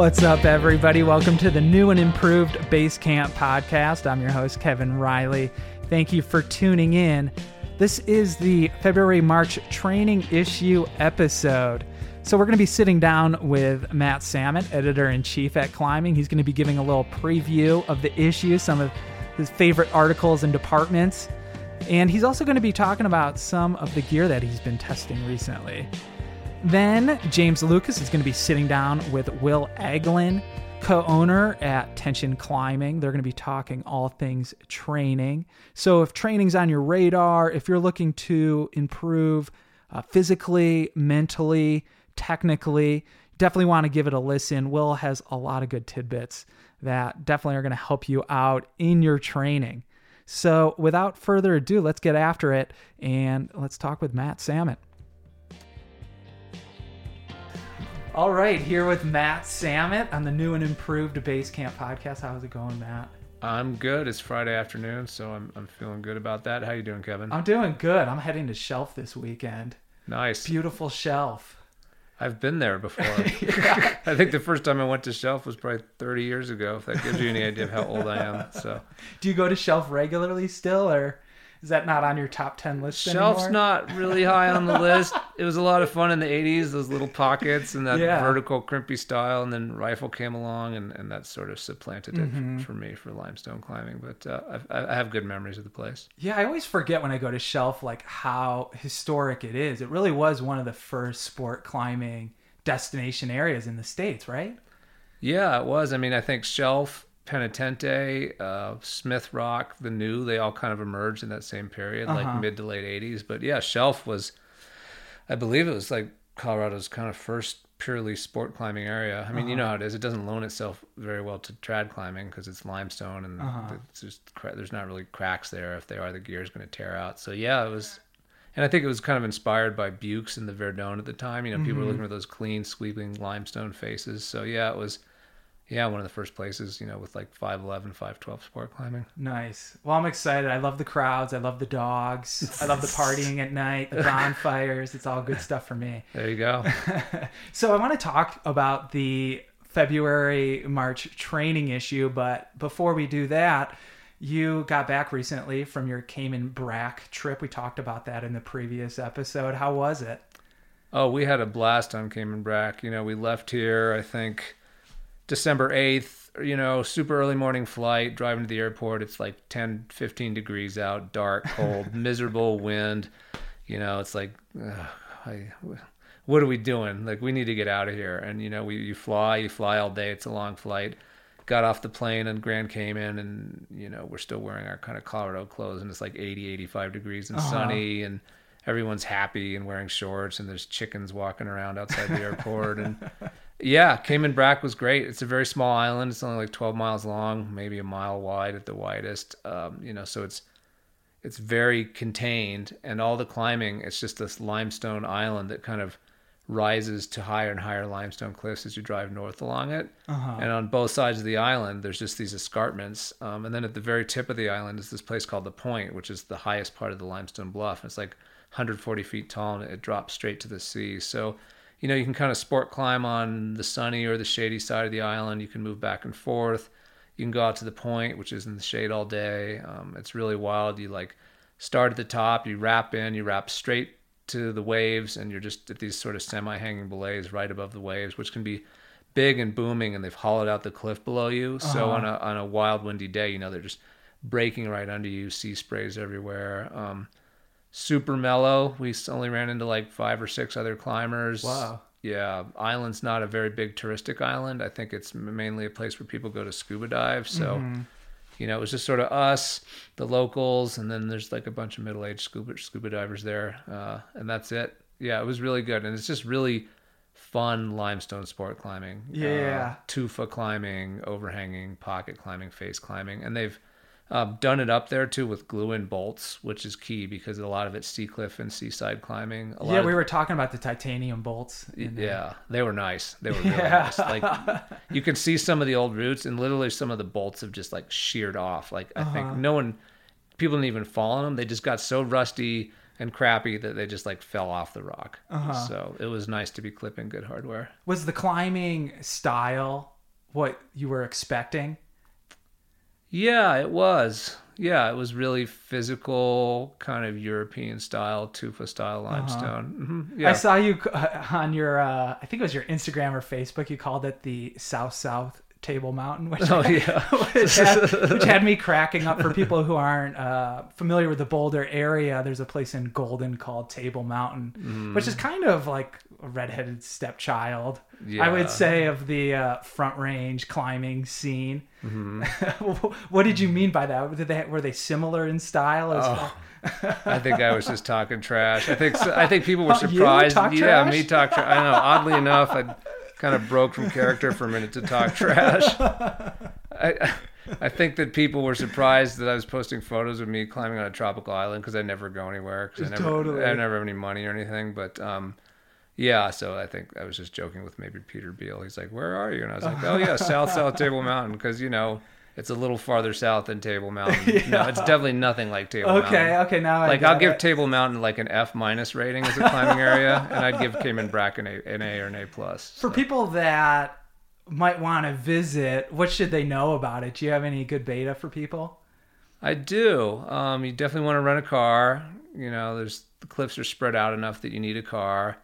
What's up, everybody? Welcome to the new and improved Base Camp podcast. I'm your host, Kevin Riley. Thank you for tuning in. This is the February March training issue episode. So, we're going to be sitting down with Matt Samet, editor in chief at Climbing. He's going to be giving a little preview of the issue, some of his favorite articles and departments. And he's also going to be talking about some of the gear that he's been testing recently. Then James Lucas is going to be sitting down with Will Anglin, co owner at Tension Climbing. They're going to be talking all things training. So, if training's on your radar, if you're looking to improve uh, physically, mentally, technically, definitely want to give it a listen. Will has a lot of good tidbits that definitely are going to help you out in your training. So, without further ado, let's get after it and let's talk with Matt Samet. All right, here with Matt Samet on the new and improved Basecamp podcast. How's it going, Matt? I'm good. It's Friday afternoon, so I'm, I'm feeling good about that. How you doing, Kevin? I'm doing good. I'm heading to Shelf this weekend. nice. Beautiful Shelf. I've been there before. I think the first time I went to Shelf was probably 30 years ago. If that gives you any idea of how old I am. So Do you go to Shelf regularly still, or is that not on your top 10 list Shelf's anymore? not really high on the list. It was a lot of fun in the 80s, those little pockets and that Yeah. vertical crimpy style. And then Rifle came along and, and that sort of supplanted it Mm-hmm. for, for me for limestone climbing. But uh, I've, I have good memories of the place. Yeah, I always forget when I go to Shelf like how historic it is. It really was one of the first sport climbing destination areas in the states, right? Yeah, it was. I mean, I think Shelf, Penitente, uh, Smith Rock, the new, they all kind of emerged in that same period, Uh-huh. like mid to late 80s. But yeah, Shelf was, I believe it was like Colorado's kind of first purely sport climbing area. I mean, you know Uh-huh. how it is. It doesn't loan itself very well to trad climbing because it's limestone and Uh-huh. it's just there's not really cracks there. If they are, the gear is going to tear out. So yeah, it was. And I think it was kind of inspired by Buoux and the Verdon at the time. You know, people were Mm-hmm. looking for those clean, sweeping limestone faces. So yeah, it was, yeah, one of the first places, you know, with like 5'11, 5'12 sport climbing. Nice. Well, I'm excited. I love the crowds. I love the dogs. I love the partying at night, the bonfires. It's all good stuff for me. There you go. So I want to talk about the February March training issue, but before we do that, you got back recently from your Cayman Brac trip. We talked about that in the previous episode. How was it? Oh, we had a blast on Cayman Brac. You know, we left here, I think, December 8th, you know, super early morning flight, driving to the airport. It's like 10, 15 degrees out, dark, cold, miserable wind. You know, it's like, ugh, I, what are we doing? Like, we need to get out of here. And, you know, we, you fly, you fly all day. It's a long flight. Got off the plane in Grand Cayman, and, you know, we're still wearing our kind of Colorado clothes, and it's like 80, 85 degrees and Uh-huh. sunny. And, everyone's happy and wearing shorts and there's chickens walking around outside the airport and yeah Cayman Brac was great. It's a very small island. It's only like 12 miles long maybe a mile wide at the widest. Um, you know so it's it's very contained and all the climbing it's just this limestone island that kind of rises to higher and higher limestone cliffs as you drive north along it. Uh-huh. and on both sides of the island there's just these escarpments. Um, and then at the very tip of the island is this place called the point which is the highest part of the limestone bluff. And it's like 140 feet tall and it drops straight to the sea. So you know you can kind of sport climb on the sunny or the shady side of the island. You can move back and forth. You can go out to the point which is in the shade all day. Um, it's really wild. You like start at the top you wrap in you wrap straight to the waves and you're just at these sort of semi-hanging belays right above the waves which can be big and booming and they've hollowed out the cliff below you. So on a on a wild windy day you know they're just breaking right under you sea sprays everywhere. Um, super mellow. We only ran into like five or six other climbers. Wow. yeah island's not a very big touristic island. I think it's mainly a place where people go to scuba dive. So you know it was just sort of us the locals and then there's like a bunch of middle-aged scuba scuba divers there uh, and that's it. Yeah it was really good and it's just really fun limestone sport climbing. Yeah. uh, tufa climbing overhanging pocket climbing face climbing and they've um, done it up there too with glue and bolts, which is key because a lot of it's sea cliff and seaside climbing. A Yeah, of we were talking about the titanium bolts. there. yeah, they were nice. They were really Yeah. nice. Like you can see some of the old roots, and literally some of the bolts have just like sheared off. Like I Uh-huh. think no one, people didn't even fall on them. They just got so rusty and crappy that they just like fell off the rock. So it was nice to be clipping good hardware. Was the climbing style what you were expecting? Yeah, it was. Yeah, it was really physical, kind of European style, tufa style limestone. hmm I saw you on your, uh, I think it was your Instagram or Facebook. You called it the South South Table Mountain, which, Oh yeah. which, had, which had me cracking up. For people who aren't uh, familiar with the Boulder area, there's a place in Golden called Table Mountain, which is kind of like a redheaded stepchild, I would say, of the uh, Front Range climbing scene. what did you mean by that? Did they were they similar in style as well? I think I was just talking trash. I think I think people were Oh, surprised. yeah, trash? me talk trash. I know. Oddly enough, I kind of broke from character for a minute to talk trash. I I think that people were surprised that I was posting photos of me climbing on a tropical island because I never go anywhere because I never Totally. I never have any money or anything. But um, yeah, so I think I was just joking with maybe Peter Beal. He's like, "Where are you?" And I was like, "Oh yeah, South South Table Mountain," because you know. It's a little farther south than Table Mountain. No, it's definitely nothing like Table Mountain Okay, okay, now I like I'll give it. Table Mountain like an F minus rating as a climbing area, and I'd give Cayman Brac an A, an A or an A plus. For people that might want to visit, what should they know about it? Do you have any good beta for people? I do. Um, you definitely want to rent a car. You know, there's the cliffs are spread out enough that you need a car.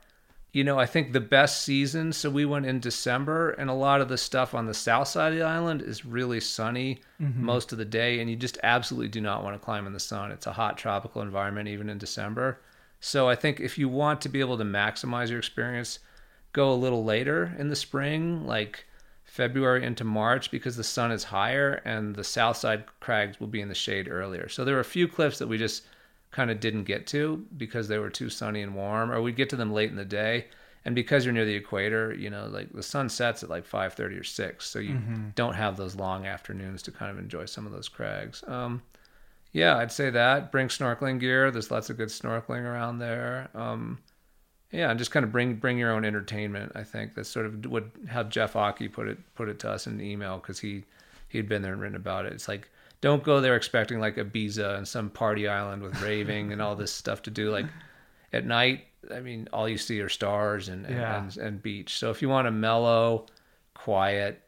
You know, I think the best season. So we went in December, and a lot of the stuff on the south side of the island is really sunny mm-hmm. most of the day, and you just absolutely do not want to climb in the sun. It's a hot tropical environment even in December. So I think if you want to be able to maximize your experience, go a little later in the spring, like February into March, because the sun is higher and the south side crags will be in the shade earlier. So there are a few cliffs that we just kind of didn't get to because they were too sunny and warm, or we'd get to them late in the day. And because you're near the equator, you know, like the sun sets at like 5:30 or 6, so you don't have those long afternoons to kind of enjoy some of those crags. Um, yeah, I'd say that. Bring snorkeling gear. There's lots of good snorkeling around there. Um, yeah, and just kind of bring bring your own entertainment. I think that's sort of what how Jeff Achey put it put it to us in the email because he he'd been there and written about it. It's like don't go there expecting like Ibiza and some party island with raving and all this stuff to do. Like at night, I mean, all you see are stars and and, Yeah. and, and beach. So if you want a mellow, quiet,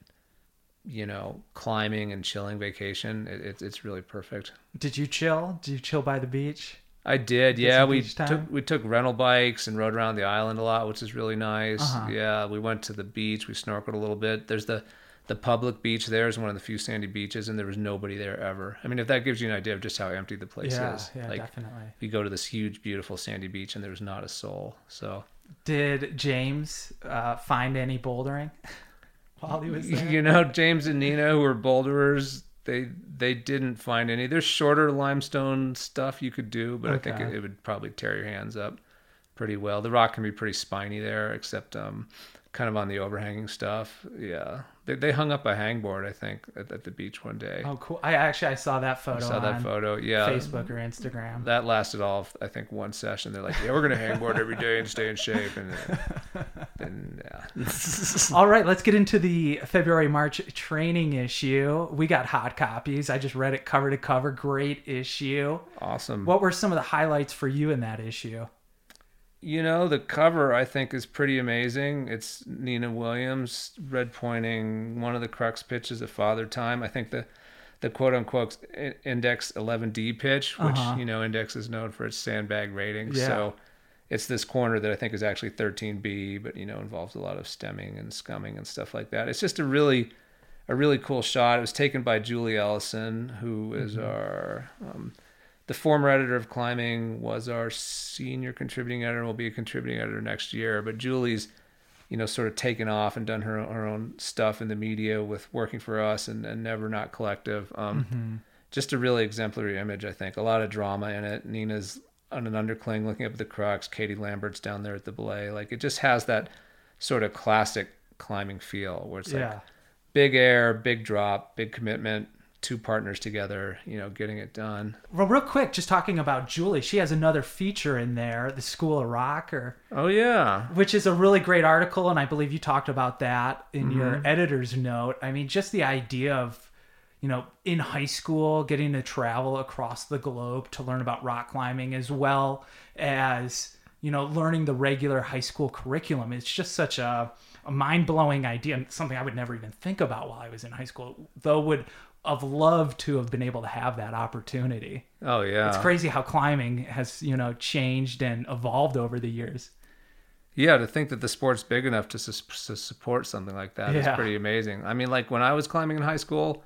you know, climbing and chilling vacation, it, it's it's really perfect. Did you chill? Did you chill by the beach? I did, yeah. We took we took rental bikes and rode around the island a lot, which is really nice. Uh-huh. Yeah, we went to the beach. We snorkeled a little bit. There's the the public beach there is one of the few sandy beaches, and there was nobody there ever. I mean, if that gives you an idea of just how empty the place yeah, is, yeah, like definitely. you go to this huge, beautiful sandy beach, and there's not a soul. So Did James uh, find any bouldering while he was there? you know, James and Nina, who were boulderers, they they didn't find any. There's shorter limestone stuff you could do, but I think it, it would probably tear your hands up pretty well. The rock can be pretty spiny there, except um, kind of on the overhanging stuff. Yeah, they they hung up a hangboard, I think, at, at the beach one day. Oh, cool! I actually I saw that photo. I saw that photo. Yeah, Facebook or Instagram. that lasted all of, I think one session. They're like, yeah, we're gonna hangboard every day and stay in shape, and and yeah. All right, let's get into the February March training issue. We got hot copies. I just read it cover to cover. Great issue. awesome. What were some of the highlights for you in that issue? You know, the cover I think is pretty amazing. It's Nina Williams red pointing one of the crux pitches at Father Time. I think the the quote unquote index 11D pitch, which Uh-huh. you know index is known for its sandbag rating. Yeah. So it's this corner that I think is actually 13B, but you know involves a lot of stemming and scumming and stuff like that. It's just a really a really cool shot. It was taken by Julie Ellison, who is our um, the former editor of Climbing was our senior contributing editor and will be a contributing editor next year. But Julie's, you know, sort of taken off and done her her own stuff in the media with working for us and, and Never Not Collective. Um, Just a really exemplary image, I think. A lot of drama in it. Nina's on an undercling looking up at the crux. Katie Lambert's down there at the belay. Like it just has that sort of classic climbing feel where it's like yeah. big air, big drop, big commitment, two partners together, you know, getting it done. Well, real quick, just talking about Julie, she has another feature in there, the School of Rock, or Oh yeah. which is a really great article, and I believe you talked about that in Mm-hmm. your editor's note. I mean, just the idea of you know, in high school, getting to travel across the globe to learn about rock climbing as well as, you know, learning the regular high school curriculum. It's just such a, a mind blowing idea, something I would never even think about while I was in high school, though would have loved to have been able to have that opportunity. Oh yeah, It's crazy how climbing has, you know, changed and evolved over the years. Yeah, to think that the sport's big enough to, sus- to support something like that is Yeah. pretty amazing. I mean, like when I was climbing in high school,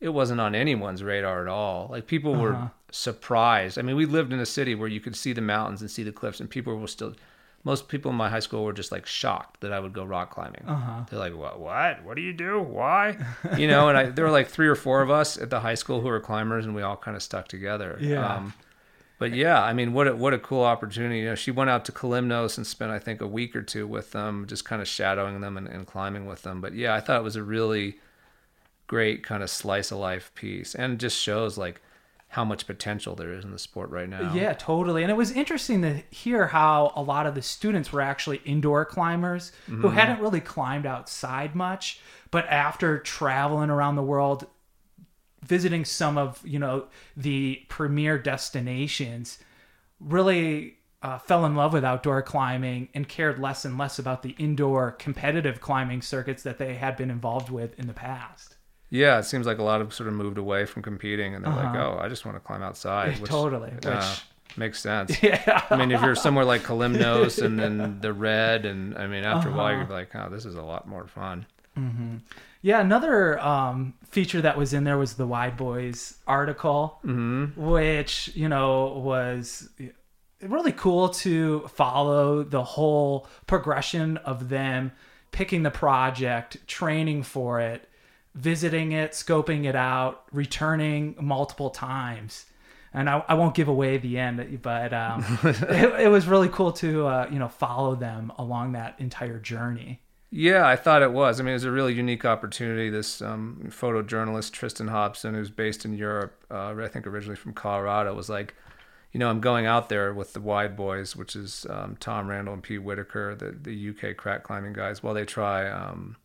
it wasn't on anyone's radar at all. Like people were Uh-huh. surprised. I mean, we lived in a city where you could see the mountains and see the cliffs, and people were still. Most people in my high school were just like shocked that I would go rock climbing. Uh-huh. They're like, "What? What? What do you do? Why?" You know, and I, there were like three or four of us at the high school who were climbers, and we all kind of stuck together. Yeah. but yeah, I mean, what a, what a cool opportunity. You know, she went out to Kalymnos and spent, I think, a week or two with them, just kind of shadowing them and, and climbing with them. But yeah, I thought it was a really great kind of slice of life piece, and just shows like how much potential there is in the sport right now. Yeah, totally. And it was interesting to hear how a lot of the students were actually indoor climbers who hadn't really climbed outside much, but after traveling around the world, visiting some of, you know, the premier destinations, really uh, fell in love with outdoor climbing and cared less and less about the indoor competitive climbing circuits that they had been involved with in the past. Yeah, it seems like a lot of sort of moved away from competing, and they're like, Uh-huh. "Oh, I just want to climb outside." Which, Totally, uh, which- makes sense. Yeah. I mean, if you're somewhere like Kalymnos and then the red, and I mean, after a while, Uh-huh. you're like, "Oh, this is a lot more fun." Yeah, another um, feature that was in there was the Wide Boys article, which you know was really cool to follow the whole progression of them picking the project, training for it, visiting it, scoping it out, returning multiple times. And I, I won't give away the end, but um, it, it was really cool to uh, you know follow them along that entire journey. Yeah, I thought it was. I mean, it was a really unique opportunity. This um, photojournalist Tristan Hobson, who's based in Europe, uh, I think originally from Colorado, was like, you know, I'm going out there with the Wide Boys, which is um, Tom Randall and Pete Whitaker, the the UK crack climbing guys, while they try um,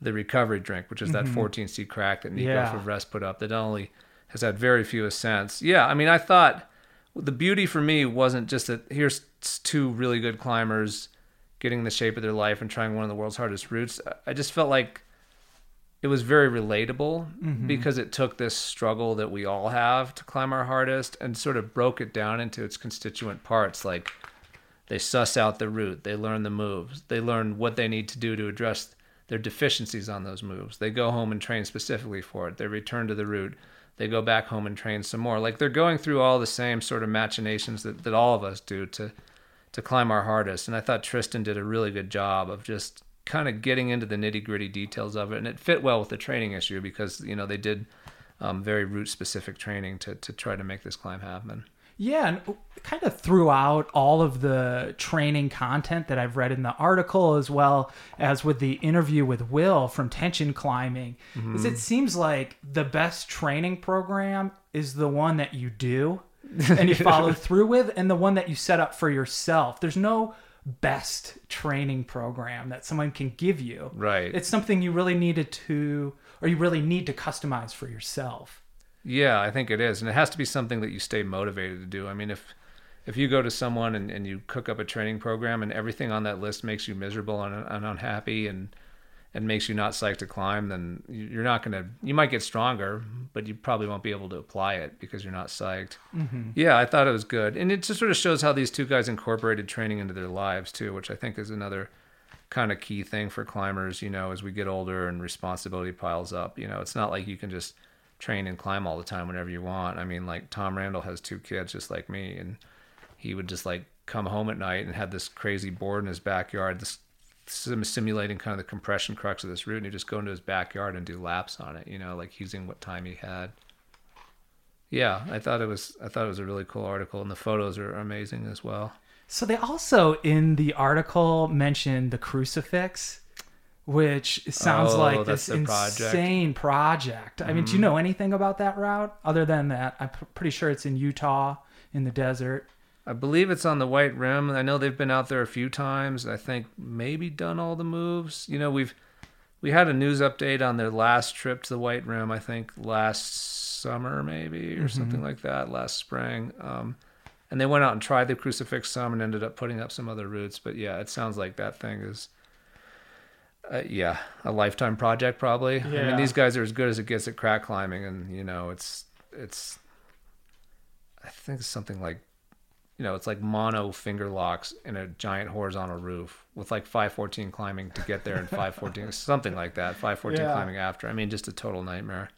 the recovery drink, which is that mm-hmm. 14C crack that Nico Yeah. Favresse put up that only has had very few ascents. Yeah, I mean, I thought the beauty for me wasn't just that here's two really good climbers getting the shape of their life and trying one of the world's hardest routes. I just felt like it was very relatable mm-hmm. because it took this struggle that we all have to climb our hardest and sort of broke it down into its constituent parts like they suss out the route, they learn the moves, they learn what they need to do to address their deficiencies on those moves. They go home and train specifically for it. They return to the route. They go back home and train some more. Like they're going through all the same sort of machinations that, that all of us do to to climb our hardest. And I thought Tristan did a really good job of just kind of getting into the nitty gritty details of it. And it fit well with the training issue because, you know, they did um, very route specific training to, to try to make this climb happen. Yeah, and kind of throughout all of the training content that I've read in the article, as well as with the interview with Will from Tension Climbing, is it mm-hmm. seems like the best training program is the one that you do and you follow through with, and the one that you set up for yourself. There's no best training program that someone can give you. Right. It's something you really needed to, or you really need to customize for yourself. Yeah, I think it is, and it has to be something that you stay motivated to do. I mean, if if you go to someone and, and you cook up a training program and everything on that list makes you miserable and, and unhappy and and makes you not psyched to climb, then you- you're not gonna. You might get stronger, but you probably won't be able to apply it because you're not psyched. Mm-hmm. Yeah, I thought it was good, and it just sort of shows how these two guys incorporated training into their lives too, which I think is another kind of key thing for climbers. You know, as we get older and responsibility piles up, you know, it's not like you can just train and climb all the time whenever you want. I mean, like Tom Randall has two kids just like me, and he would just like come home at night and had this crazy board in his backyard, this sim- simulating kind of the compression crux of this route, and he'd just go into his backyard and do laps on it, you know, like using what time he had. Yeah, I thought it was I thought it was a really cool article, and the photos are amazing as well. So they also in the article mentioned the crucifix, which sounds Oh, like this project. insane project. I mean, do you know anything about that route other than that? I'm p- pretty sure it's in Utah in the desert. I believe it's on the White Rim. I know they've been out there a few times. I think maybe done all the moves. You know, we've we had a news update on their last trip to the White Rim. I think last summer, maybe or something like that, last spring. Um, and they went out and tried the crucifix some and ended up putting up some other routes. But yeah, it sounds like that thing is. Uh, yeah, a lifetime project probably. I mean, these guys are as good as it gets at crack climbing, and you know, it's it's. I think it's something like, you know, it's like mono finger locks in a giant horizontal roof with like 514 climbing to get there and 514 something like that. 514 Yeah. climbing after. I mean, just a total nightmare.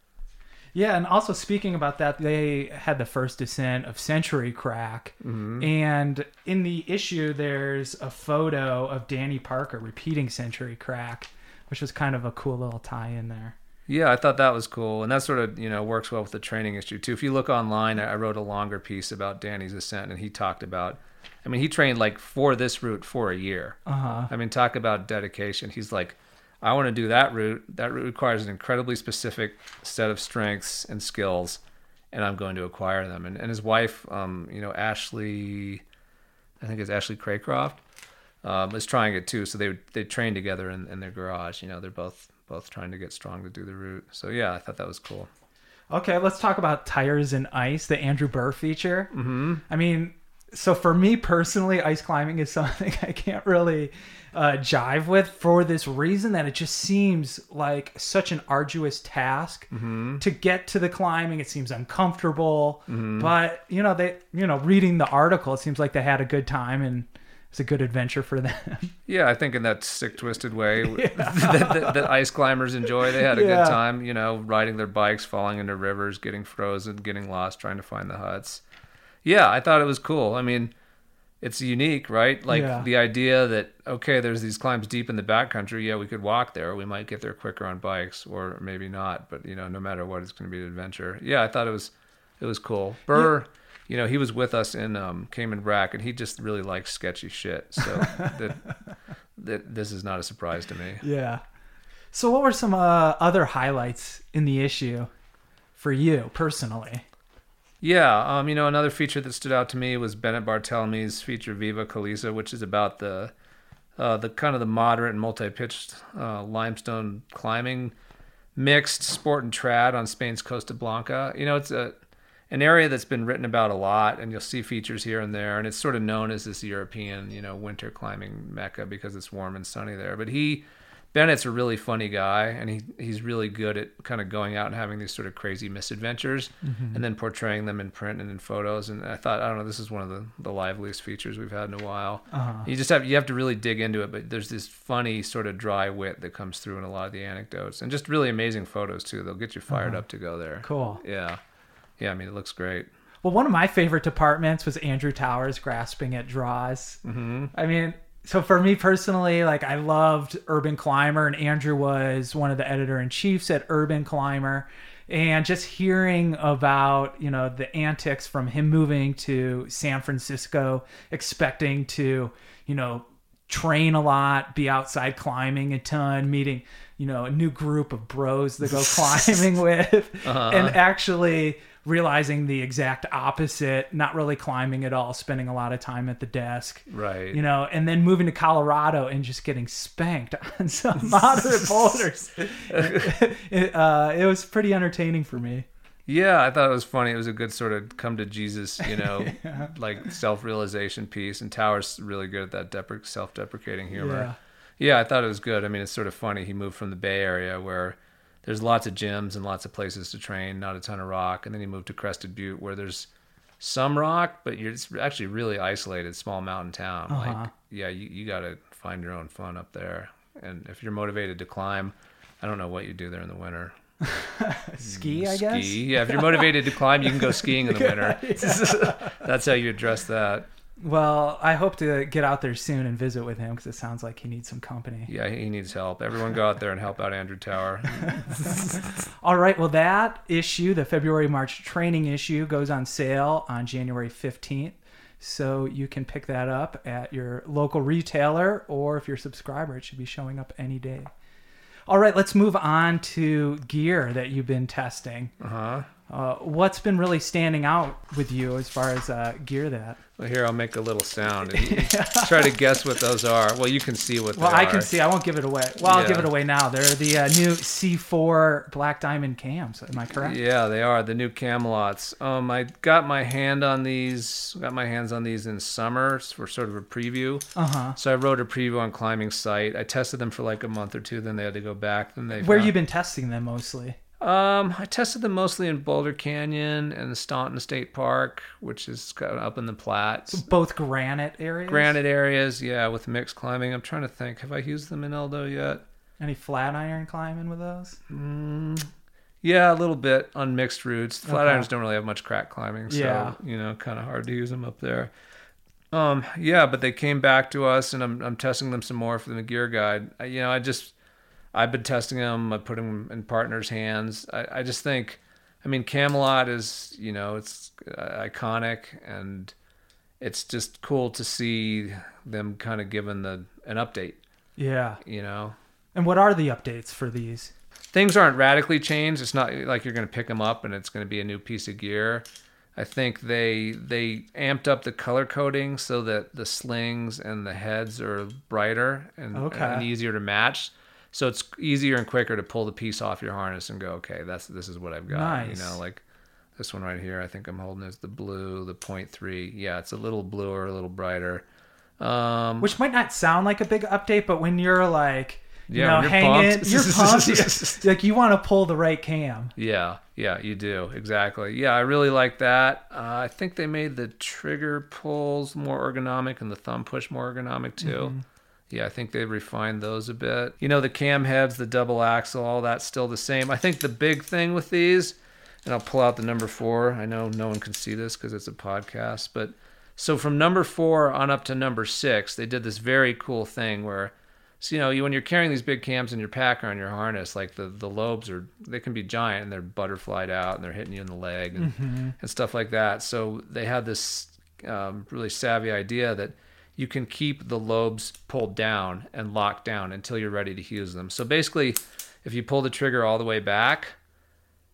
Yeah, and also speaking about that, they had the first descent of Century Crack, and in the issue, there's a photo of Danny Parker repeating Century Crack, which was kind of a cool little tie-in there. Yeah, I thought that was cool, and that sort of you know works well with the training issue too. If you look online, I wrote a longer piece about Danny's ascent, and he talked about. I mean, he trained like for this route for a year. Uh huh. I mean, talk about dedication. He's like, I want to do that route. That route requires an incredibly specific set of strengths and skills, and I'm going to acquire them. And, and his wife, um, you know, Ashley, I think it's Ashley Craycroft, um, is trying it too. So they they train together in, in their garage. You know, they're both both trying to get strong to do the route. So yeah, I thought that was cool. Okay, let's talk about tires and ice, the Andrew Burr feature. Mm-hmm. I mean, so for me personally, ice climbing is something I can't really uh, jive with for this reason that it just seems like such an arduous task to get to the climbing. It seems uncomfortable, but you know, they, you know, reading the article, it seems like they had a good time and it's a good adventure for them. Yeah, I think in that sick, twisted way that, that, that ice climbers enjoy, they had a Yeah. good time, you know, riding their bikes, falling into rivers, getting frozen, getting lost, trying to find the huts. Yeah, I thought it was cool. I mean, it's unique, right? Like Yeah. the idea that, okay, there's these climbs deep in the backcountry. Yeah, we could walk there. We might get there quicker on bikes or maybe not. But, you know, no matter what, it's going to be an adventure. Yeah, I thought it was, it was cool. Burr, you know, he was with us in um, Cayman Brac and he just really likes sketchy shit. So that, that this is not a surprise to me. yeah. So, what were some uh, other highlights in the issue for you personally? Yeah, um, you know, another feature that stood out to me was Bennett Barthelemy's feature Viva Caliza," which is about the uh, the kind of the moderate and multi-pitched uh, limestone climbing mixed sport and trad on Spain's Costa Blanca. You know, it's a an area that's been written about a lot, and you'll see features here and there, and it's sort of known as this European, you know, winter climbing mecca because it's warm and sunny there. But he Bennett's a really funny guy, and he he's really good at kind of going out and having these sort of crazy misadventures, and then portraying them in print and in photos. And I thought, I don't know, this is one of the, the liveliest features we've had in a while. Uh-huh. You just have you have to really dig into it, but there's this funny sort of dry wit that comes through in a lot of the anecdotes, and just really amazing photos too. They'll get you fired up to go there. Cool. Yeah, yeah. I mean, it looks great. Well, one of my favorite departments was Andrew Tower's grasping at draws. Mm-hmm. I mean, so for me personally, like I loved Urban Climber, and Andrew was one of the editor in chiefs at Urban Climber. And just hearing about, you know, the antics from him moving to San Francisco, expecting to, you know, train a lot, be outside climbing a ton, meeting, you know, a new group of bros to go climbing with, uh-huh. and actually realizing the exact opposite, not really climbing at all, spending a lot of time at the desk. Right. You know, and then moving to Colorado and just getting spanked on some moderate boulders. it, uh, it was pretty entertaining for me. Yeah, I thought it was funny. It was a good sort of come to Jesus, you know, like self realization piece. And Tower's really good at that depre- self deprecating humor. Yeah. Yeah. I thought it was good. I mean, it's sort of funny. He moved from the Bay Area where there's lots of gyms and lots of places to train, not a ton of rock. And then you move to Crested Butte where there's some rock, but you're it's actually really isolated, small mountain town. Uh-huh. Like, yeah, you, you got to find your own fun up there. And if you're motivated to climb, I don't know what you do there in the winter. Ski, I guess. Ski. Yeah, if you're motivated to climb, you can go skiing in the winter. That's how you address that. Well, I hope to get out there soon and visit with him because it sounds like he needs some company. Yeah, he needs help. Everyone go out there and help out Andrew Tower. All right. Well, that issue, the February March training issue, goes on sale on January 15th. So you can pick that up at your local retailer, or if you're a subscriber, it should be showing up any day. All right, let's move on to gear that you've been testing. Uh huh. Uh, what's been really standing out with you as far as uh, gear that? Well, here I'll make a little sound and try to guess what those are. Well, you can see what. Well, I are. can see. I won't give it away. Well, I'll give it away now. They're the uh, new C4 Black Diamond cams. Am I correct? Yeah, they are the new Camalots. Um, I got my hand on these. Got my hands on these in summer for sort of a preview. Uh huh. So I wrote a preview on Climbing Site. I tested them for like a month or two. Then they had to go back. Then they. Where found- you been testing them mostly? Um, I tested them mostly in Boulder Canyon and Staunton State Park, which is kind of up in the Platts. Both granite areas. Granite areas, yeah, with mixed climbing. I'm trying to think. Have I used them in Eldo yet? Any Flatiron climbing with those? Mm, yeah, a little bit on mixed routes. Okay. Flatirons don't really have much crack climbing, so Yeah. you know, kind of hard to use them up there. Um, yeah, but they came back to us, and I'm I'm testing them some more for the gear guide. I, you know, I just I've been testing them. I put them in partners' hands. I, I just think, I mean, Camalot is you know it's uh, iconic, and it's just cool to see them kind of given the an update. Yeah. You know, And what are the updates for these? things aren't radically changed. It's not like you're going to pick them up and it's going to be a new piece of gear. I think they they amped up the color coding so that the slings and the heads are brighter and, Okay. and easier to match. So it's easier and quicker to pull the piece off your harness and go, okay, that's this is what I've got. Nice. You know, like this one right here. I think I'm holding is the blue, the point three. Yeah, it's a little bluer, a little brighter. Um, Which might not sound like a big update, but when you're like, you Yeah, know, hanging, pumped. you're pumped. like you want to pull the right cam. Yeah, yeah, you do exactly. Yeah, I really like that. Uh, I think they made the trigger pulls more ergonomic and the thumb push more ergonomic too. Yeah, I think they refined those a bit. You know, the cam heads, the double axle, all that's still the same. I think the big thing with these, and I'll pull out the number four. I know no one can see this because it's a podcast, but so from number four on up to number six, they did this very cool thing where so you know, you, when you're carrying these big cams in your pack or on your harness, like the, the lobes are they can be giant and they're butterflied out and they're hitting you in the leg and, and stuff like that. So they had this um, really savvy idea that you can keep the lobes pulled down and locked down until you're ready to use them. So basically, if you pull the trigger all the way back,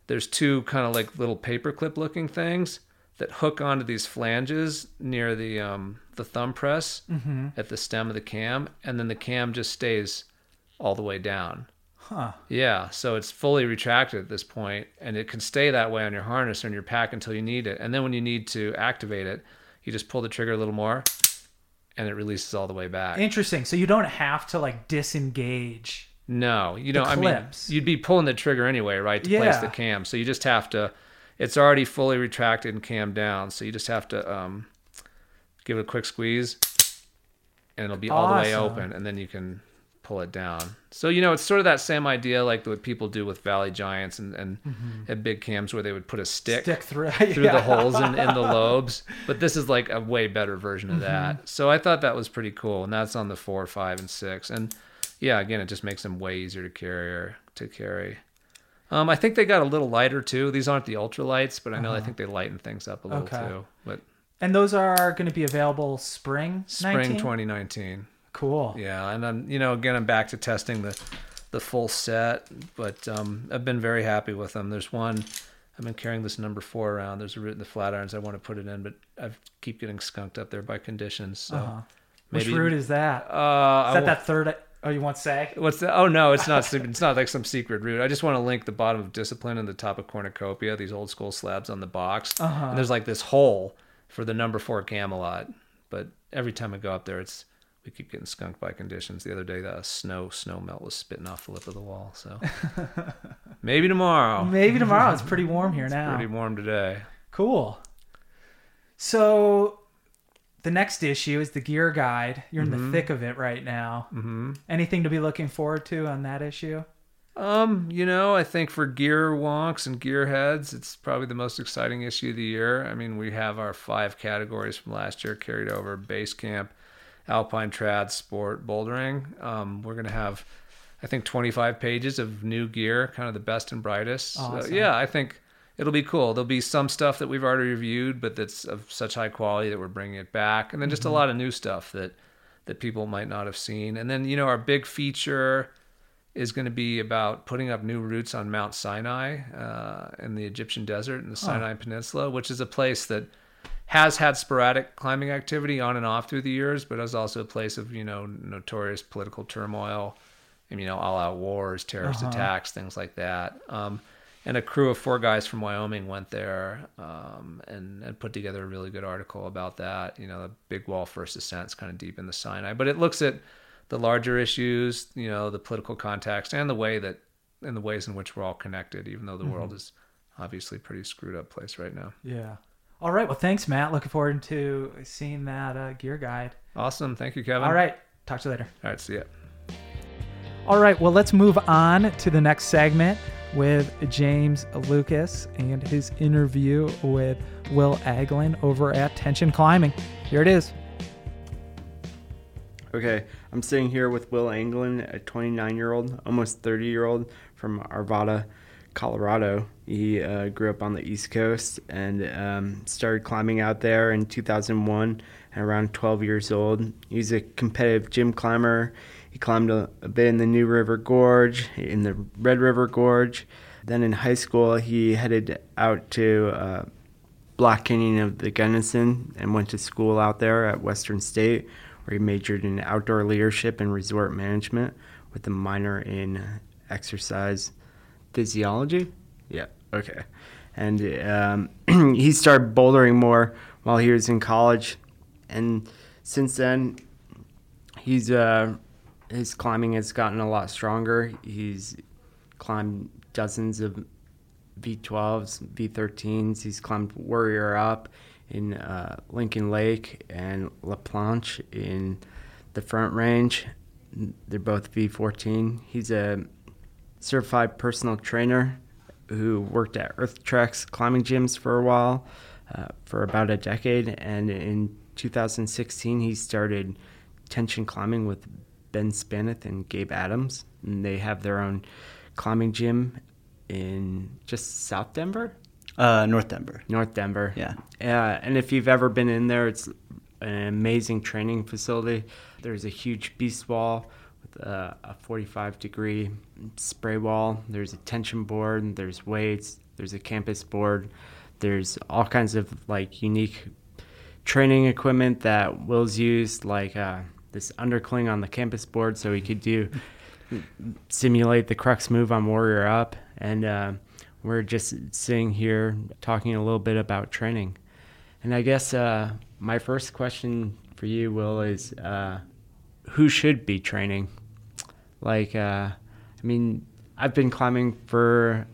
there's two kind of like little paperclip looking things that hook onto these flanges near the um, the thumb press at the stem of the cam, and then the cam just stays all the way down. Huh. Yeah, so it's fully retracted at this point, and it can stay that way on your harness or in your pack until you need it. And then when you need to activate it, you just pull the trigger a little more, and it releases all the way back. Interesting. So you don't have to like disengage. No, you don't. I mean, you'd be pulling the trigger anyway, right, to place the cam. So you just have to. It's already fully retracted and cammed down, so you just have to um, give it a quick squeeze, and it'll be all the way open, and then you can pull it down. So you know, it's sort of that same idea like what people do with Valley Giants and and at big cams where they would put a stick, Stick through through yeah. the holes in, in the lobes. But this is like a way better version Mm-hmm. of that. So I thought that was pretty cool. And that's on the four, five, and six. And yeah, again, it just makes them way easier to carry or to carry. Um, I think they got a little lighter too. These aren't the ultralights, but I know I think they lighten things up a little Uh-huh. Okay. too. But And those are going to be available spring. spring 19? 2019. Cool. Yeah, and I'm you know again I'm back to testing the the full set, but um, I've been very happy with them. There's one I've been carrying this number four around. There's a root in the Flatirons I want to put it in, but I keep getting skunked up there by conditions. So Uh-huh. Which root is that? uh, Is that that third? Oh, you want say? What's that? Oh no, it's not. it's not like some secret root. I just want to link the bottom of Discipline and the top of Cornucopia. These old school slabs on the box, Uh-huh. and there's like this hole for the number four Camalot. But every time I go up there, it's we keep getting skunked by conditions. The other day, the snow snow melt was spitting off the lip of the wall. So maybe tomorrow. Maybe tomorrow. It's pretty warm here now. Pretty warm today. Cool. So the next issue is the gear guide. You're in the thick of it right now. hmm Anything to be looking forward to on that issue? Um, you know, I think for gear wonks and gear heads, it's probably the most exciting issue of the year. I mean, we have our five categories from last year carried over: base camp, alpine trad, sport, bouldering. Um, we're gonna have, I think, 25 pages of new gear, kind of the best and brightest. So, yeah, I think it'll be cool. There'll be some stuff that we've already reviewed, but that's of such high quality that we're bringing it back, and then just a lot of new stuff that that people might not have seen. And then you know, our big feature is going to be about putting up new routes on Mount Sinai uh, in the Egyptian desert in the Sinai Peninsula, which is a place that has had sporadic climbing activity on and off through the years, but is also a place of you know notorious political turmoil, and you know all-out wars, terrorist Uh-huh. attacks, things like that. Um, and a crew of four guys from Wyoming went there um, and, and put together a really good article about that. You know, the big wall first ascent's kind of deep in the Sinai, but it looks at the larger issues, you know, the political context and the way that and the ways in which we're all connected, even though the world is obviously pretty screwed up place right now. Yeah. All right. Well, thanks, Matt. Looking forward to seeing that uh, gear guide. Awesome. Thank you, Kevin. All right. Talk to you later. All right. See ya. All right. Well, let's move on to the next segment with James Lucas and his interview with Will Anglin over at Tension Climbing. Here it is. Okay, I'm sitting here with Will Anglin, a 29 year old, almost 30 year old from Arvada, Colorado. He uh, grew up on the East Coast and um, started climbing out there in 2001 at around 12 years old. He's a competitive gym climber. He climbed a, a bit in the New River Gorge, in the Red River Gorge. Then in high school, he headed out to uh, Black Canyon of the Gunnison and went to school out there at Western State, where he majored in outdoor leadership and resort management with a minor in exercise physiology. Yeah, okay. And um, he started bouldering more while he was in college, and since then, he's uh, his climbing has gotten a lot stronger. He's climbed dozens of V12s, V13s. He's climbed Warrior Up in uh, Lincoln Lake and La Planche in the Front Range. They're both V14. He's a certified personal trainer who worked at Earth Treks climbing gyms for a while, uh, for about a decade. And in 2016, he started tension climbing with Ben Spannuth and Gabe Adams. And they have their own climbing gym in just South Denver, Uh, North Denver. North Denver. Yeah. Yeah, and if you've ever been in there, it's an amazing training facility. There's a huge beast wall a, a 45 degree spray wall. There's a tension board. There's weights. There's a campus board. There's all kinds of like unique training equipment that Will's used, like uh, this undercling on the campus board, so he could do simulate the crux move on Warrior Up, and uh, we're just sitting here talking a little bit about training. And I guess uh, my first question for you, Will, is uh, who should be training? Like, uh, I mean, I've been climbing for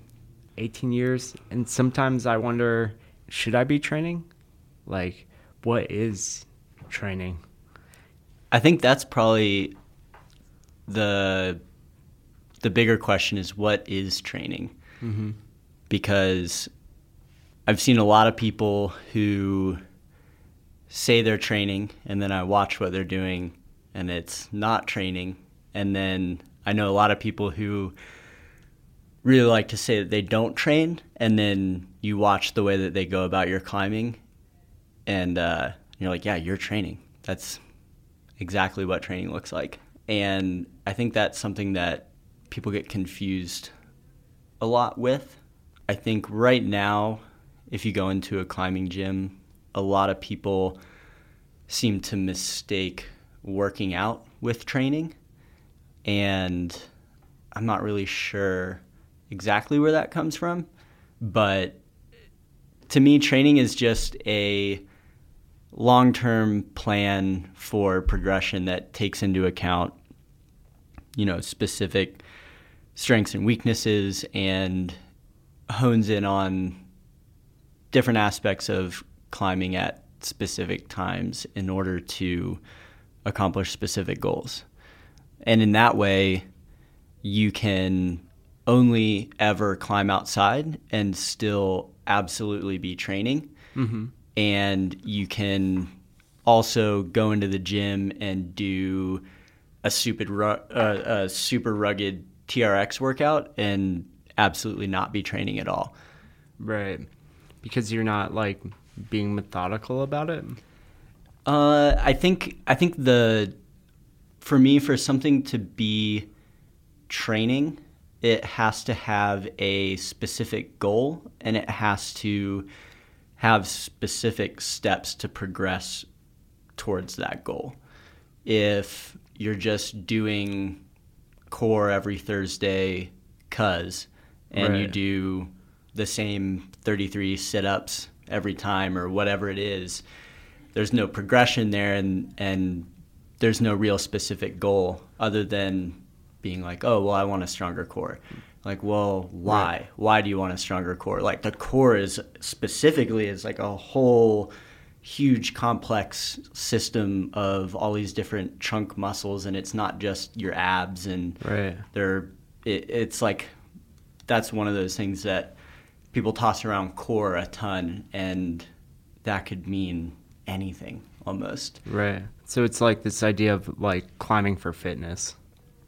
18 years, and sometimes I wonder, should I be training? Like, what is training? I think that's probably the the bigger question is what is training? Mm-hmm. Because I've seen a lot of people who say they're training and then I watch what they're doing and it's not training and then I know a lot of people who really like to say that they don't train and then you watch the way that they go about your climbing and uh, you're like yeah you're training that's exactly what training looks like. And I think that's something that people get confused a lot with. I think right now, if you go into a climbing gym, a lot of people seem to mistake working out with training. And I'm not really sure exactly where that comes from. But to me, training is just a long term plan for progression that takes into account, you know, specific strengths and weaknesses and hones in on different aspects of climbing at specific times in order to accomplish specific goals. And in that way, you can only ever climb outside and still absolutely be training Mm-hmm. and you can also go into the gym and do a super ru- uh, a super rugged TRX workout and absolutely not be training at all. Right. Because you're not like being methodical about it. Uh, I think I think the for me for something to be training, it has to have a specific goal and it has to have specific steps to progress towards that goal. If you're just doing core every Thursday, cuz, and you do the same 33 sit ups every time or whatever it is, there's no progression there and, and there's no real specific goal other than being like, oh, well, I want a stronger core. Like, well, why? Why do you want a stronger core? Like, the core is specifically is like a whole huge complex system of all these different trunk muscles, and it's not just your abs and Right. they're it, it's like that's one of those things that people toss around core a ton and that could mean anything almost Right. So it's like this idea of like climbing for fitness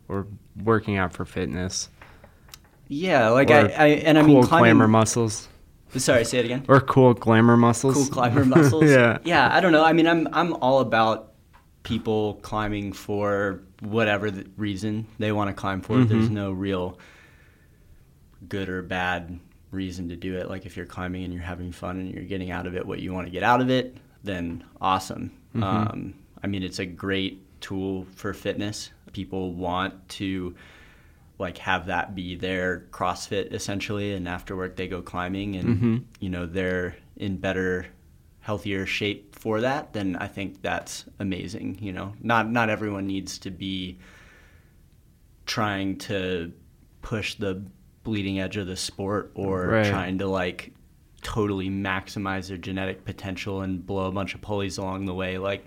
or working out for fitness. yeah like I, I and i cool mean climbing glamour muscles. sorry say it again Or cool glamour muscles. cool climber muscles yeah. yeah i don't know i mean i'm i'm all about people climbing for whatever the reason they want to climb for there's Mm-hmm. no real good or bad reason to do it like if you're climbing and you're having fun and you're getting out of it what you want to get out of it then awesome Mm-hmm. um, i mean it's a great tool for fitness people want to like have that be their CrossFit essentially, and after work they go climbing, and Mm-hmm. you know they're in better, healthier shape for that. Then I think that's amazing. You know, not not everyone needs to be trying to push the bleeding edge of the sport or Right. trying to like totally maximize their genetic potential and blow a bunch of pulleys along the way. Like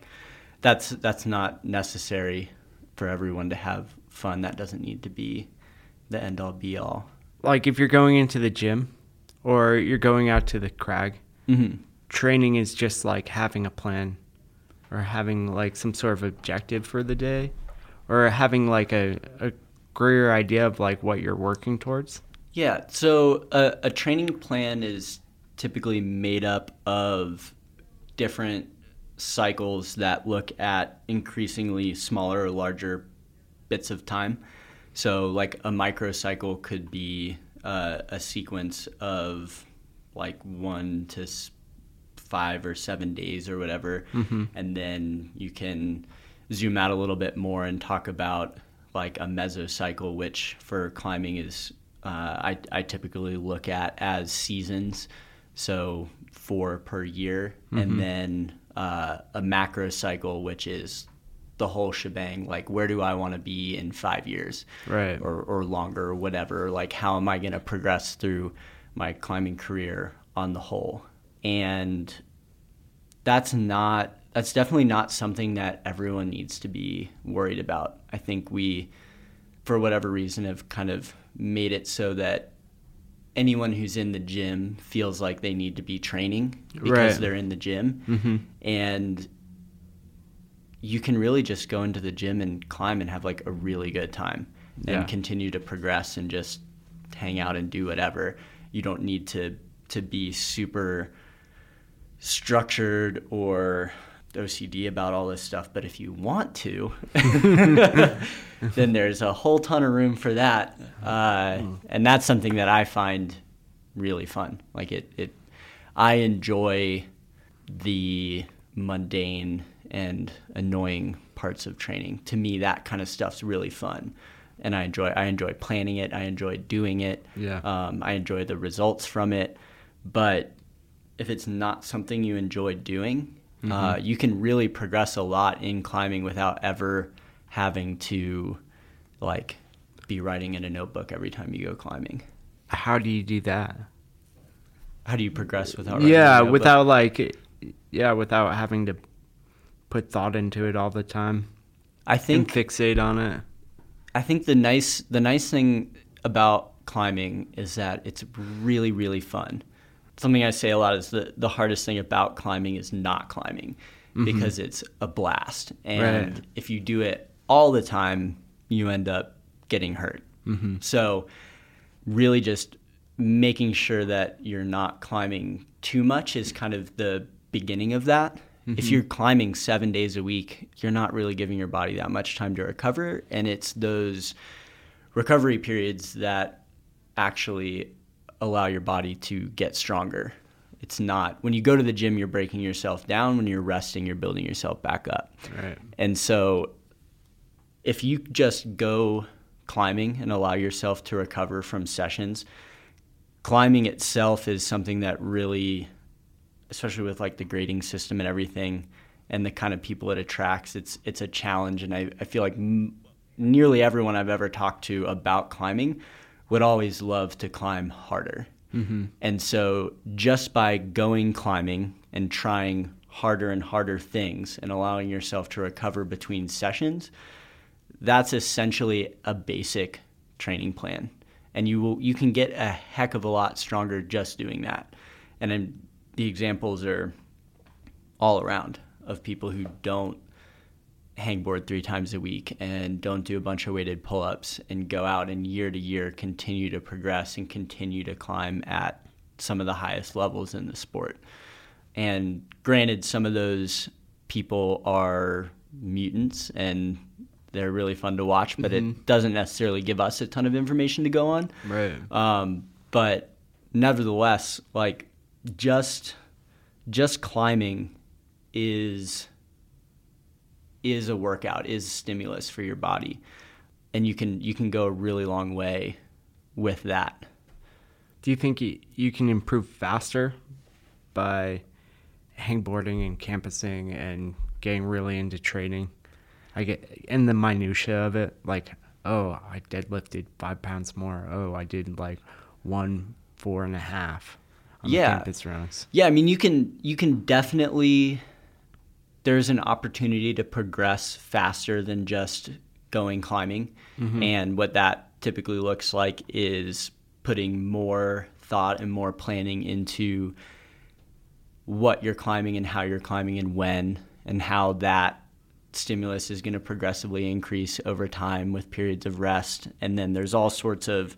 that's that's not necessary for everyone to have fun. That doesn't need to be the end all be all. Like if you're going into the gym or you're going out to the crag, Mm-hmm. training is just like having a plan or having like some sort of objective for the day or having like a, a greater idea of like what you're working towards. Yeah, so a, a training plan is typically made up of different cycles that look at increasingly smaller or larger bits of time. So, like a microcycle could be uh, a sequence of like one to five or seven days or whatever. And then you can zoom out a little bit more and talk about like a mesocycle, which for climbing is, uh, I, I typically look at as seasons. So four per year. And then uh, a macro cycle, which is the whole shebang. Like, where do I want to be in five years? Right. Or, or longer, or whatever. Like, how am I going to progress through my climbing career on the whole? And that's not that's definitely not something that everyone needs to be worried about. I think we for whatever reason have kind of made it so that anyone who's in the gym feels like they need to be training because Right. they're in the gym mm-hmm. and you can really just go into the gym and climb and have like a really good time and Yeah. continue to progress and just hang out and do whatever you don't need to to be super structured or OCD about all this stuff, but if you want to, then there's a whole ton of room for that, uh, and that's something that I find really fun. Like it, it, I enjoy the mundane and annoying parts of training. To me, that kind of stuff's really fun, and I enjoy. I enjoy planning it. I enjoy doing it. Yeah. Um, I enjoy the results from it, but if it's not something you enjoy doing, uh, you can really progress a lot in climbing without ever having to like be writing in a notebook every time you go climbing. How do you do that? How do you progress without? writing in a Yeah, without like yeah, without having to put thought into it all the time I and think fixate on it. I think the nice the nice thing about climbing is that it's really really fun. Something I say a lot is the the hardest thing about climbing is not climbing mm-hmm. because it's a blast. And Right. if you do it all the time, you end up getting hurt. Mm-hmm. So really just making sure that you're not climbing too much is kind of the beginning of that. If mm-hmm. you're climbing seven days a week, you're not really giving your body that much time to recover. And it's those recovery periods that actually allow your body to get stronger. It's not when you go to the gym, you're breaking yourself down. When you're resting, you're building yourself back up. Right. And so, if you just go climbing and allow yourself to recover from sessions, climbing itself is something that really, especially with like the grading system and everything, and the kind of people it attracts, it's it's a challenge. And I, I feel like m- nearly everyone I've ever talked to about climbing would always love to climb harder. Mm-hmm. And so just by going climbing and trying harder and harder things and allowing yourself to recover between sessions, that's essentially a basic training plan. And you will you can get a heck of a lot stronger just doing that. And then the examples are all around of people who don't hangboard three times a week and don't do a bunch of weighted pull-ups and go out and year to year continue to progress and continue to climb at some of the highest levels in the sport. And granted, some of those people are mutants and they're really fun to watch, but mm-hmm. it doesn't necessarily give us a ton of information to go on. Right. Um, but nevertheless, like just just climbing is is a workout, is stimulus for your body, and you can you can go a really long way with that. Do you think you can improve faster by hangboarding and campusing and getting really into training? I get in the minutia of it, like oh, I deadlifted five pounds more. Oh, I did like one four and a half. yeah, campus rounds. Yeah, I mean you can you can definitely there's an opportunity to progress faster than just going climbing. Mm-hmm. And what that typically looks like is putting more thought and more planning into what you're climbing and how you're climbing and when, and how that stimulus is going to progressively increase over time with periods of rest. And then there's all sorts of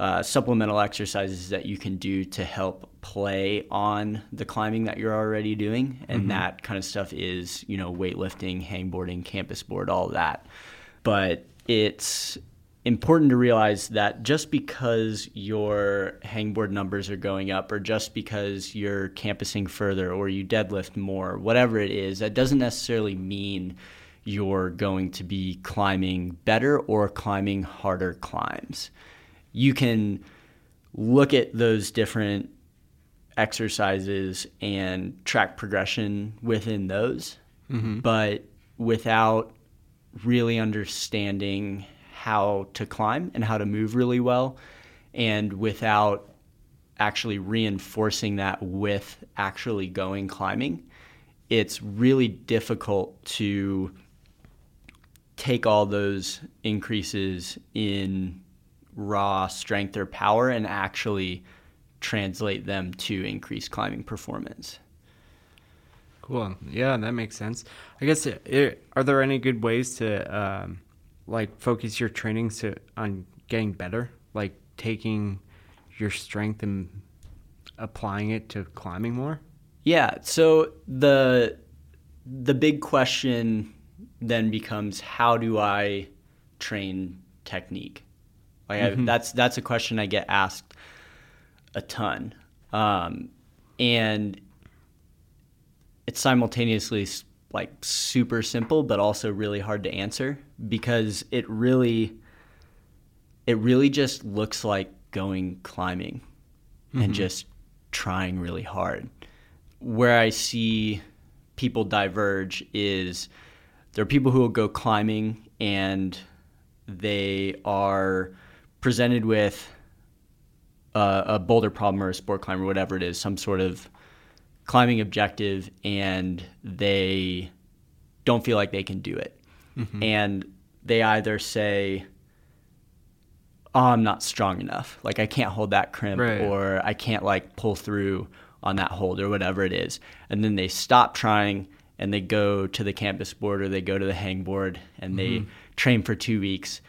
uh, supplemental exercises that you can do to help play on the climbing that you're already doing, and mm-hmm. that kind of stuff is you know weightlifting, hangboarding, campus board, all that. But it's important to realize that just because your hangboard numbers are going up or just because you're campusing further or you deadlift more whatever it is that doesn't necessarily mean you're going to be climbing better or climbing harder climbs you can look at those different exercises and track progression within those, mm-hmm. but without really understanding how to climb and how to move really well, and without actually reinforcing that with actually going climbing, it's really difficult to take all those increases in raw strength or power and actually translate them to increased climbing performance. Cool. Yeah, that makes sense. I guess it, it, are there any good ways to um, like focus your training to on getting better, like taking your strength and applying it to climbing more? Yeah. So the the big question then becomes how do I train technique? Like mm-hmm. I, that's that's a question I get asked a ton, um, and it's simultaneously like super simple, but also really hard to answer because it really it really just looks like going climbing mm-hmm. and just trying really hard. Where I see people diverge is there are people who will go climbing and they are presented with a, a boulder problem or a sport climber, whatever it is, some sort of climbing objective, and they don't feel like they can do it. Mm-hmm. And they either say, oh, I'm not strong enough. Like I can't hold that crimp right. or I can't like pull through on that hold or whatever it is. And then they stop trying and they go to the campus board or they go to the hangboard and mm-hmm. they train for two weeks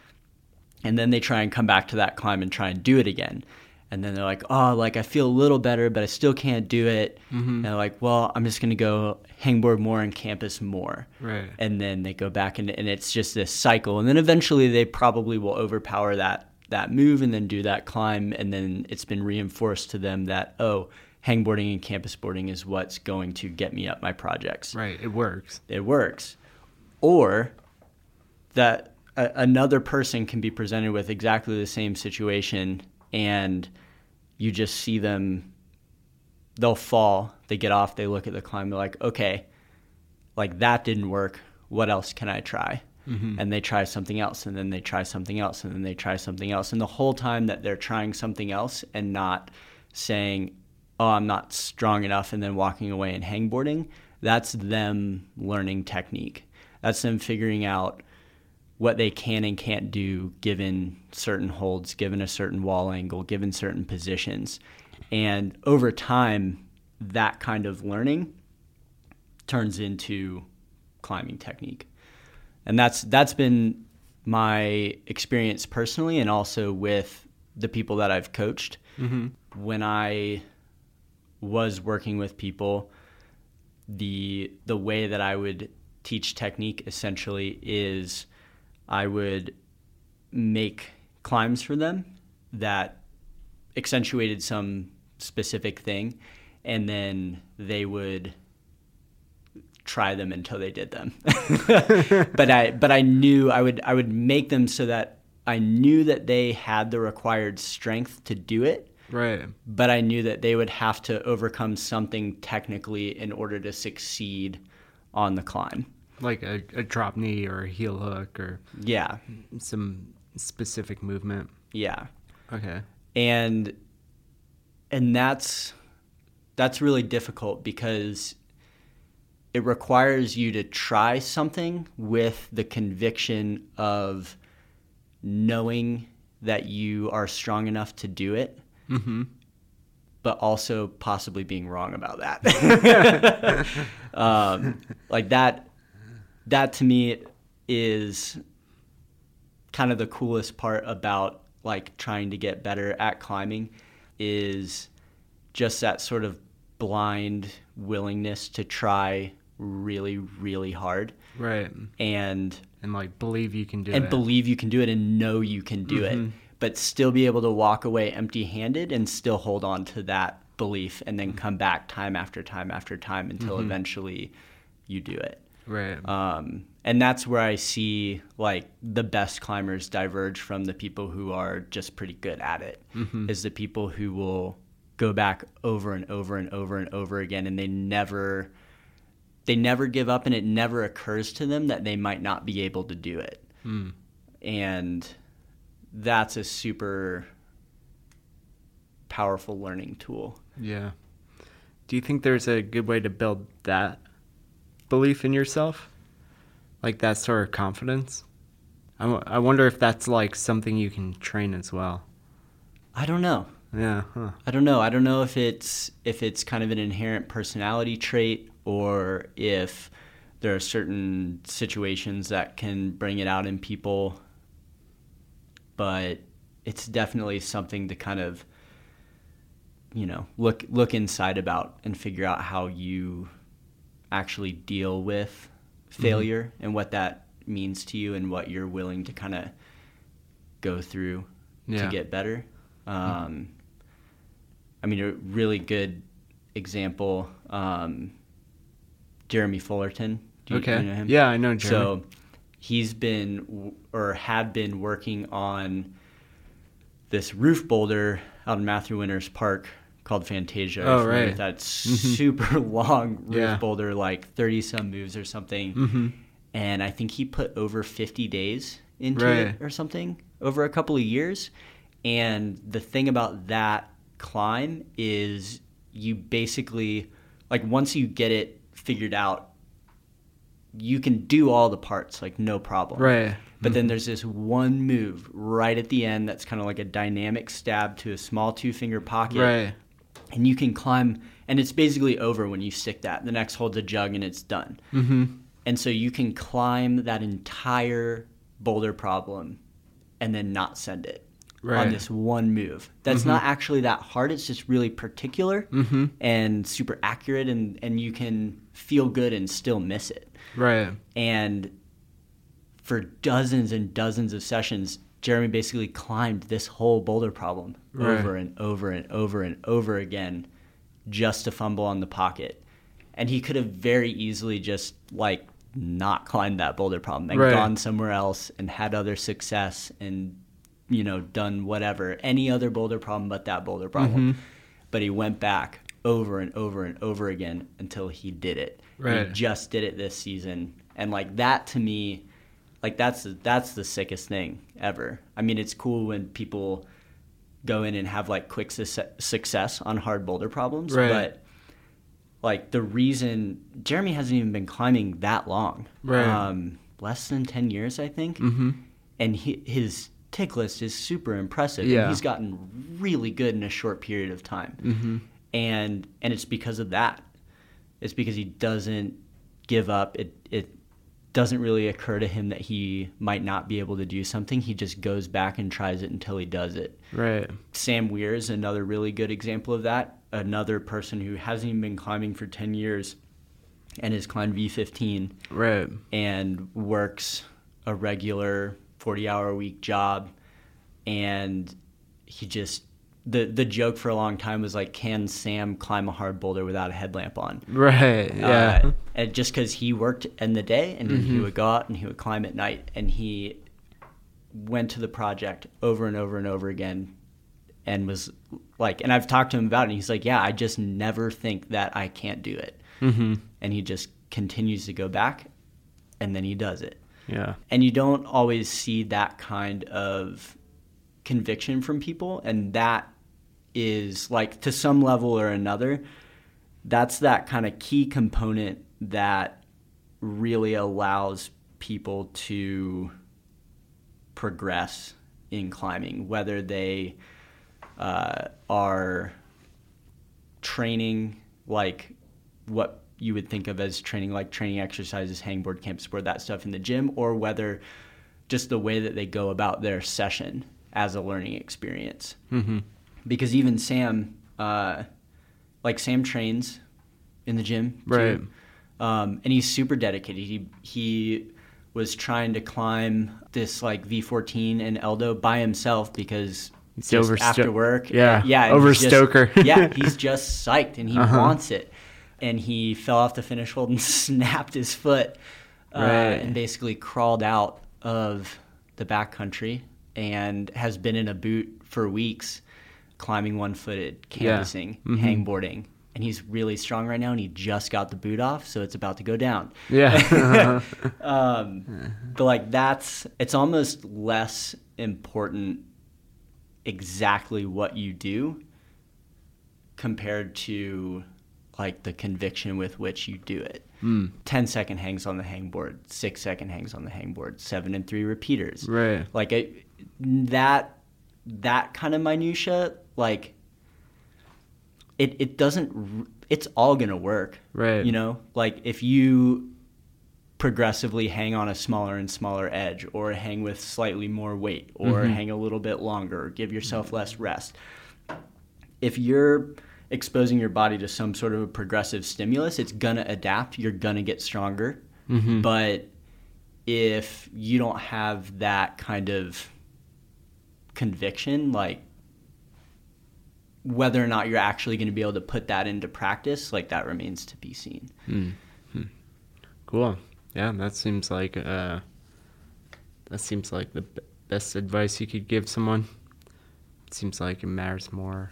and then they try and come back to that climb and try and do it again and then they're like, oh, like I feel a little better, but I still can't do it. Mm-hmm. And they're like, well, I'm just gonna go hangboard more on campus more. Right. And then they go back and, and it's just this cycle. And then eventually they probably will overpower that that move and then do that climb. And then it's been reinforced to them that oh, hangboarding and campus boarding is what's going to get me up my projects Right. It works. it works. Or that a, another person can be presented with exactly the same situation and you just see them, they'll fall, they get off, they look at the climb, they're like, okay, like that didn't work. What else can I try? Mm-hmm. And they try something else, and then they try something else, and then they try something else. And the whole time that they're trying something else and not saying, oh, I'm not strong enough, and then walking away and hangboarding, that's them learning technique. That's them figuring out what they can and can't do given certain holds, given a certain wall angle, given certain positions. And over time, that kind of learning turns into climbing technique. And that's that's been my experience personally and also with the people that I've coached. Mm-hmm. When I was working with people, the the way that I would teach technique essentially is I would make climbs for them that accentuated some specific thing and then they would try them until they did them. but I but I knew I would I would make them so that I knew that they had the required strength to do it Right. but I knew that they would have to overcome something technically in order to succeed on the climb. Like a, a drop knee or a heel hook or Yeah, some specific movement. yeah. Okay. And and that's that's really difficult because it requires you to try something with the conviction of knowing that you are strong enough to do it. Mm-hmm. but also possibly being wrong about that. um, like that, that to me is kind of the coolest part about like trying to get better at climbing is just that sort of blind willingness to try really, really hard Right. and And like believe you can do it. and believe you can do it and know you can do Mhm. it, but still be able to walk away empty handed and still hold on to that belief and then come back time after time after time until eventually you do it. Right. Um, and that's where I see like the best climbers diverge from the people who are just pretty good at it. Is the people who will go back over and over and over and over again, and they never they never give up, and it never occurs to them that they might not be able to do it. Mm. And that's a super powerful learning tool. Yeah. Do you think there's a good way to build that belief in yourself? Like that sort of confidence? I, w- I wonder if that's like something you can train as well. I don't know. Yeah. Huh. I don't know. I don't know if it's if it's kind of an inherent personality trait or if there are certain situations that can bring it out in people. But it's definitely something to kind of you know, look look inside about and figure out how you actually deal with failure and what that means to you and what you're willing to kind of go through Yeah. to get better. Um, I mean, a really good example, um, Jeremy Fullerton. Do you, Okay. you know him? Yeah, I know Jeremy. So he's been w- or had been working on this roof boulder out in Matthew Winters Park called Fantasia. Oh, If you're familiar right. with That super long roof Yeah. boulder, like 30 some moves or something. hmm And I think he put over 50 days into Right. it or something over a couple of years. And the thing about that climb is you basically, like, once you get it figured out, you can do all the parts, like, no problem. Right. But then there's this one move right at the end that's kind of like a dynamic stab to a small two finger pocket. Right. And you can climb, and it's basically over when you stick that. The next holds a jug and it's done. hmm And so you can climb that entire boulder problem and then not send it. Right. on this one move. That's not actually that hard. It's just really particular and super accurate, and, and you can feel good and still miss it. Right. And for dozens and dozens of sessions, Jeremy basically climbed this whole boulder problem Right. over and over and over and over again just to fumble on the pocket. And he could have very easily just like not climbed that boulder problem and Right. gone somewhere else and had other success and you know done whatever any other boulder problem but that boulder problem. Mm-hmm. But he went back over and over and over again until he did it. Right. He just did it this season and like that to me like that's that's the sickest thing ever. I mean, it's cool when people go in and have like quick su- success on hard boulder problems, Right. but like the reason Jeremy hasn't even been climbing that long, Right. Um, less than ten years, I think, mm-hmm. and he, his tick list is super impressive. Yeah. he's gotten really good in a short period of time, mm-hmm. and and it's because of that. It's because he doesn't give up. It it doesn't really occur to him that he might not be able to do something. He just goes back and tries it until he does it. Right. Sam Weir is another really good example of that. Another person who hasn't even been climbing for 10 years and has climbed V15 Right. and works a regular 40 hour a week job. And he just, the, the joke for a long time was like, can Sam climb a hard boulder without a headlamp on? Right. Yeah. Uh, and just because he worked in the day and then he would go out and he would climb at night and he went to the project over and over and over again and was like and i've talked to him about it and he's like yeah i just never think that i can't do it mm-hmm. and he just continues to go back and then he does it Yeah. and you don't always see that kind of conviction from people and that is like to some level or another that's that kind of key component that really allows people to progress in climbing whether they uh, are training like what you would think of as training like training exercises hangboard campus board that stuff in the gym or whether just the way that they go about their session as a learning experience Mm-hmm. Because even sam uh, like sam trains in the gym too. Right. um, and he's super dedicated he he was trying to climb this like v14 in eldo by himself because He's just after work Yeah, yeah over stoker. yeah he's just psyched and he Uh-huh. wants it and he fell off the finish hold and snapped his foot uh, Right. and basically crawled out of the backcountry and has been in a boot for weeks climbing one-footed Yeah. campusing Mhm. hangboarding and he's really strong right now and he just got the boot off so it's about to go down Yeah. um, but like that's it's almost less important exactly what you do compared to like the conviction with which you do it. mm. 10 second hangs on the hangboard, 6 second hangs on the hangboard, 7 and 3 repeaters. Right. Like that that kind of minutia like it it doesn't it's all going to work. Right. You know, like if you progressively hang on a smaller and smaller edge or hang with slightly more weight or Mhm. hang a little bit longer or give yourself less rest. If you're exposing your body to some sort of a progressive stimulus, it's going to adapt, you're going to get stronger. Mhm. But if you don't have that kind of conviction, like whether or not you're actually going to be able to put that into practice, like that remains to be seen. Mm. Hmm. Cool. Yeah, that seems like uh, that seems like the b- best advice you could give someone. It seems like it matters more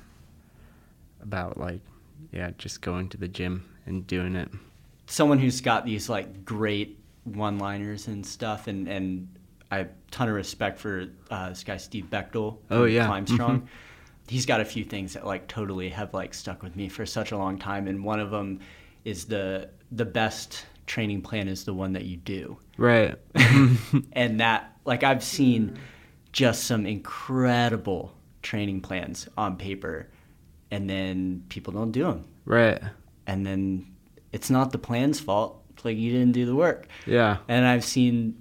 about like yeah, just going to the gym and doing it. Someone who's got these like great one-liners and stuff, and and I have a ton of respect for uh, this guy Steve Bechtel. Oh, yeah. Climb Mhm. Strong. He's got a few things that like totally have like stuck with me for such a long time, and one of them is the the best training plan is the one that you do. Right. and that like I've seen just some incredible training plans on paper and then people don't do them right. and then it's not the plan's fault it's like you didn't do the work Yeah. and I've seen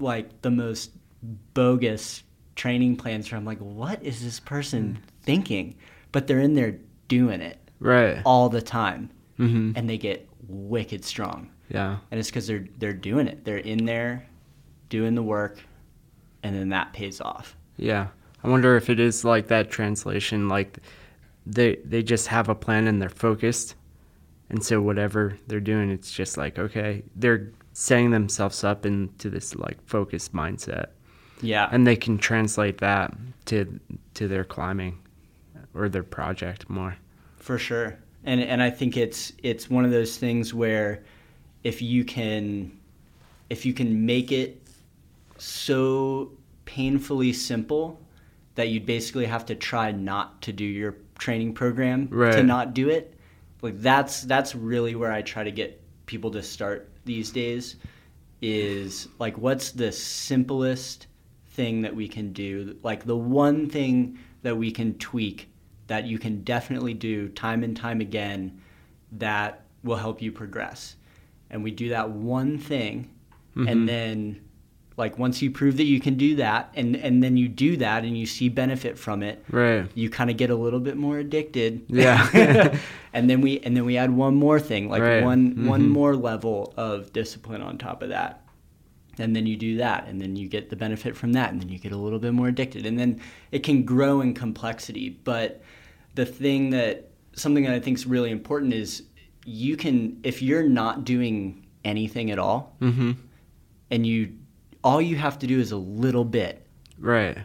like the most bogus training plans where I'm like, what is this person thinking? But they're in there doing it Right. all the time, Mm-hmm. and they get wicked strong. Yeah. And it's because they're they're doing it. They're in there, doing the work, and then that pays off. Yeah. I wonder if it is like that translation, like they they just have a plan and they're focused. And so whatever they're doing, it's just like, okay, they're setting themselves up into this like focused mindset. Yeah. And they can translate that to to their climbing or their project more. For sure. And and I think it's it's one of those things where if you can if you can make it so painfully simple that you'd basically have to try not to do your training program to not do it. Like that's that's really where I try to get people to start these days is like what's the simplest thing that we can do? Like the one thing that we can tweak that you can definitely do time and time again that will help you progress. And we do that one thing and mm-hmm. then like once you prove that you can do that and and then you do that and you see benefit from it Right. you kind of get a little bit more addicted Yeah. and then we and then we add one more thing like Right. one one Mhm. more level of discipline on top of that and then you do that and then you get the benefit from that and then you get a little bit more addicted and then it can grow in complexity but the thing that something that i think is really important is you can if you're not doing anything at all Mm-hmm. and you all you have to do is a little bit Right.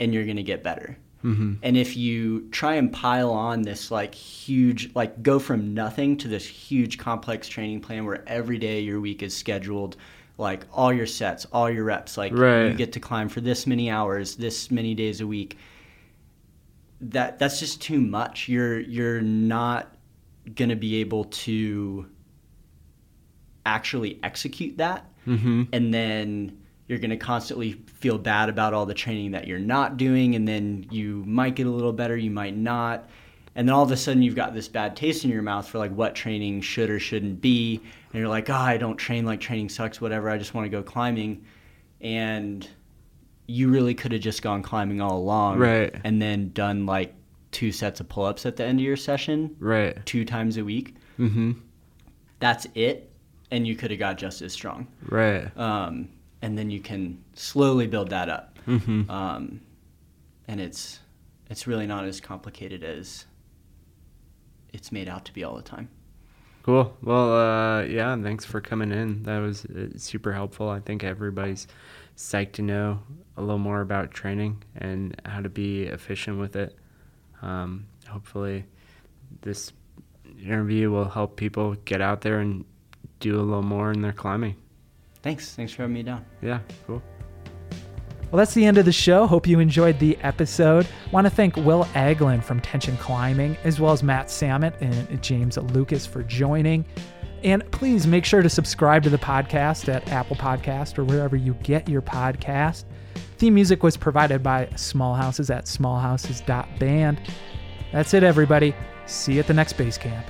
and you're going to get better Mm-hmm. and if you try and pile on this like huge, like go from nothing to this huge complex training plan where every day your week is scheduled, like all your sets, all your reps, like you get to climb for this many hours, this many days a week. That that's just too much. You're you're not gonna be able to actually execute that Mm-hmm. and then you're going to constantly feel bad about all the training that you're not doing and then you might get a little better you might not and then all of a sudden you've got this bad taste in your mouth for like what training should or shouldn't be and you're like oh i don't train like training sucks whatever i just want to go climbing and you really could have just gone climbing all along Right. and then done like two sets of pull-ups at the end of your session Right. two times a week Mm-hmm. that's it and you could have got just as strong Right. um, and then you can slowly build that up. Mm-hmm. Um, and it's it's really not as complicated as it's made out to be all the time. Cool. Well, uh, yeah, thanks for coming in. That was uh, super helpful. I think everybody's psyched to know a little more about training and how to be efficient with it. Um, hopefully, this interview will help people get out there and do a little more in their climbing. Thanks. Thanks for having me down. Yeah, cool. Well, that's the end of the show. Hope you enjoyed the episode. Want to thank Will Anglin from Tension Climbing, as well as Matt Samet and James Lucas for joining. And please make sure to subscribe to the podcast at Apple Podcast or wherever you get your podcast. Theme music was provided by Small Houses at smallhouses.band. That's it, everybody. See you at the next base camp.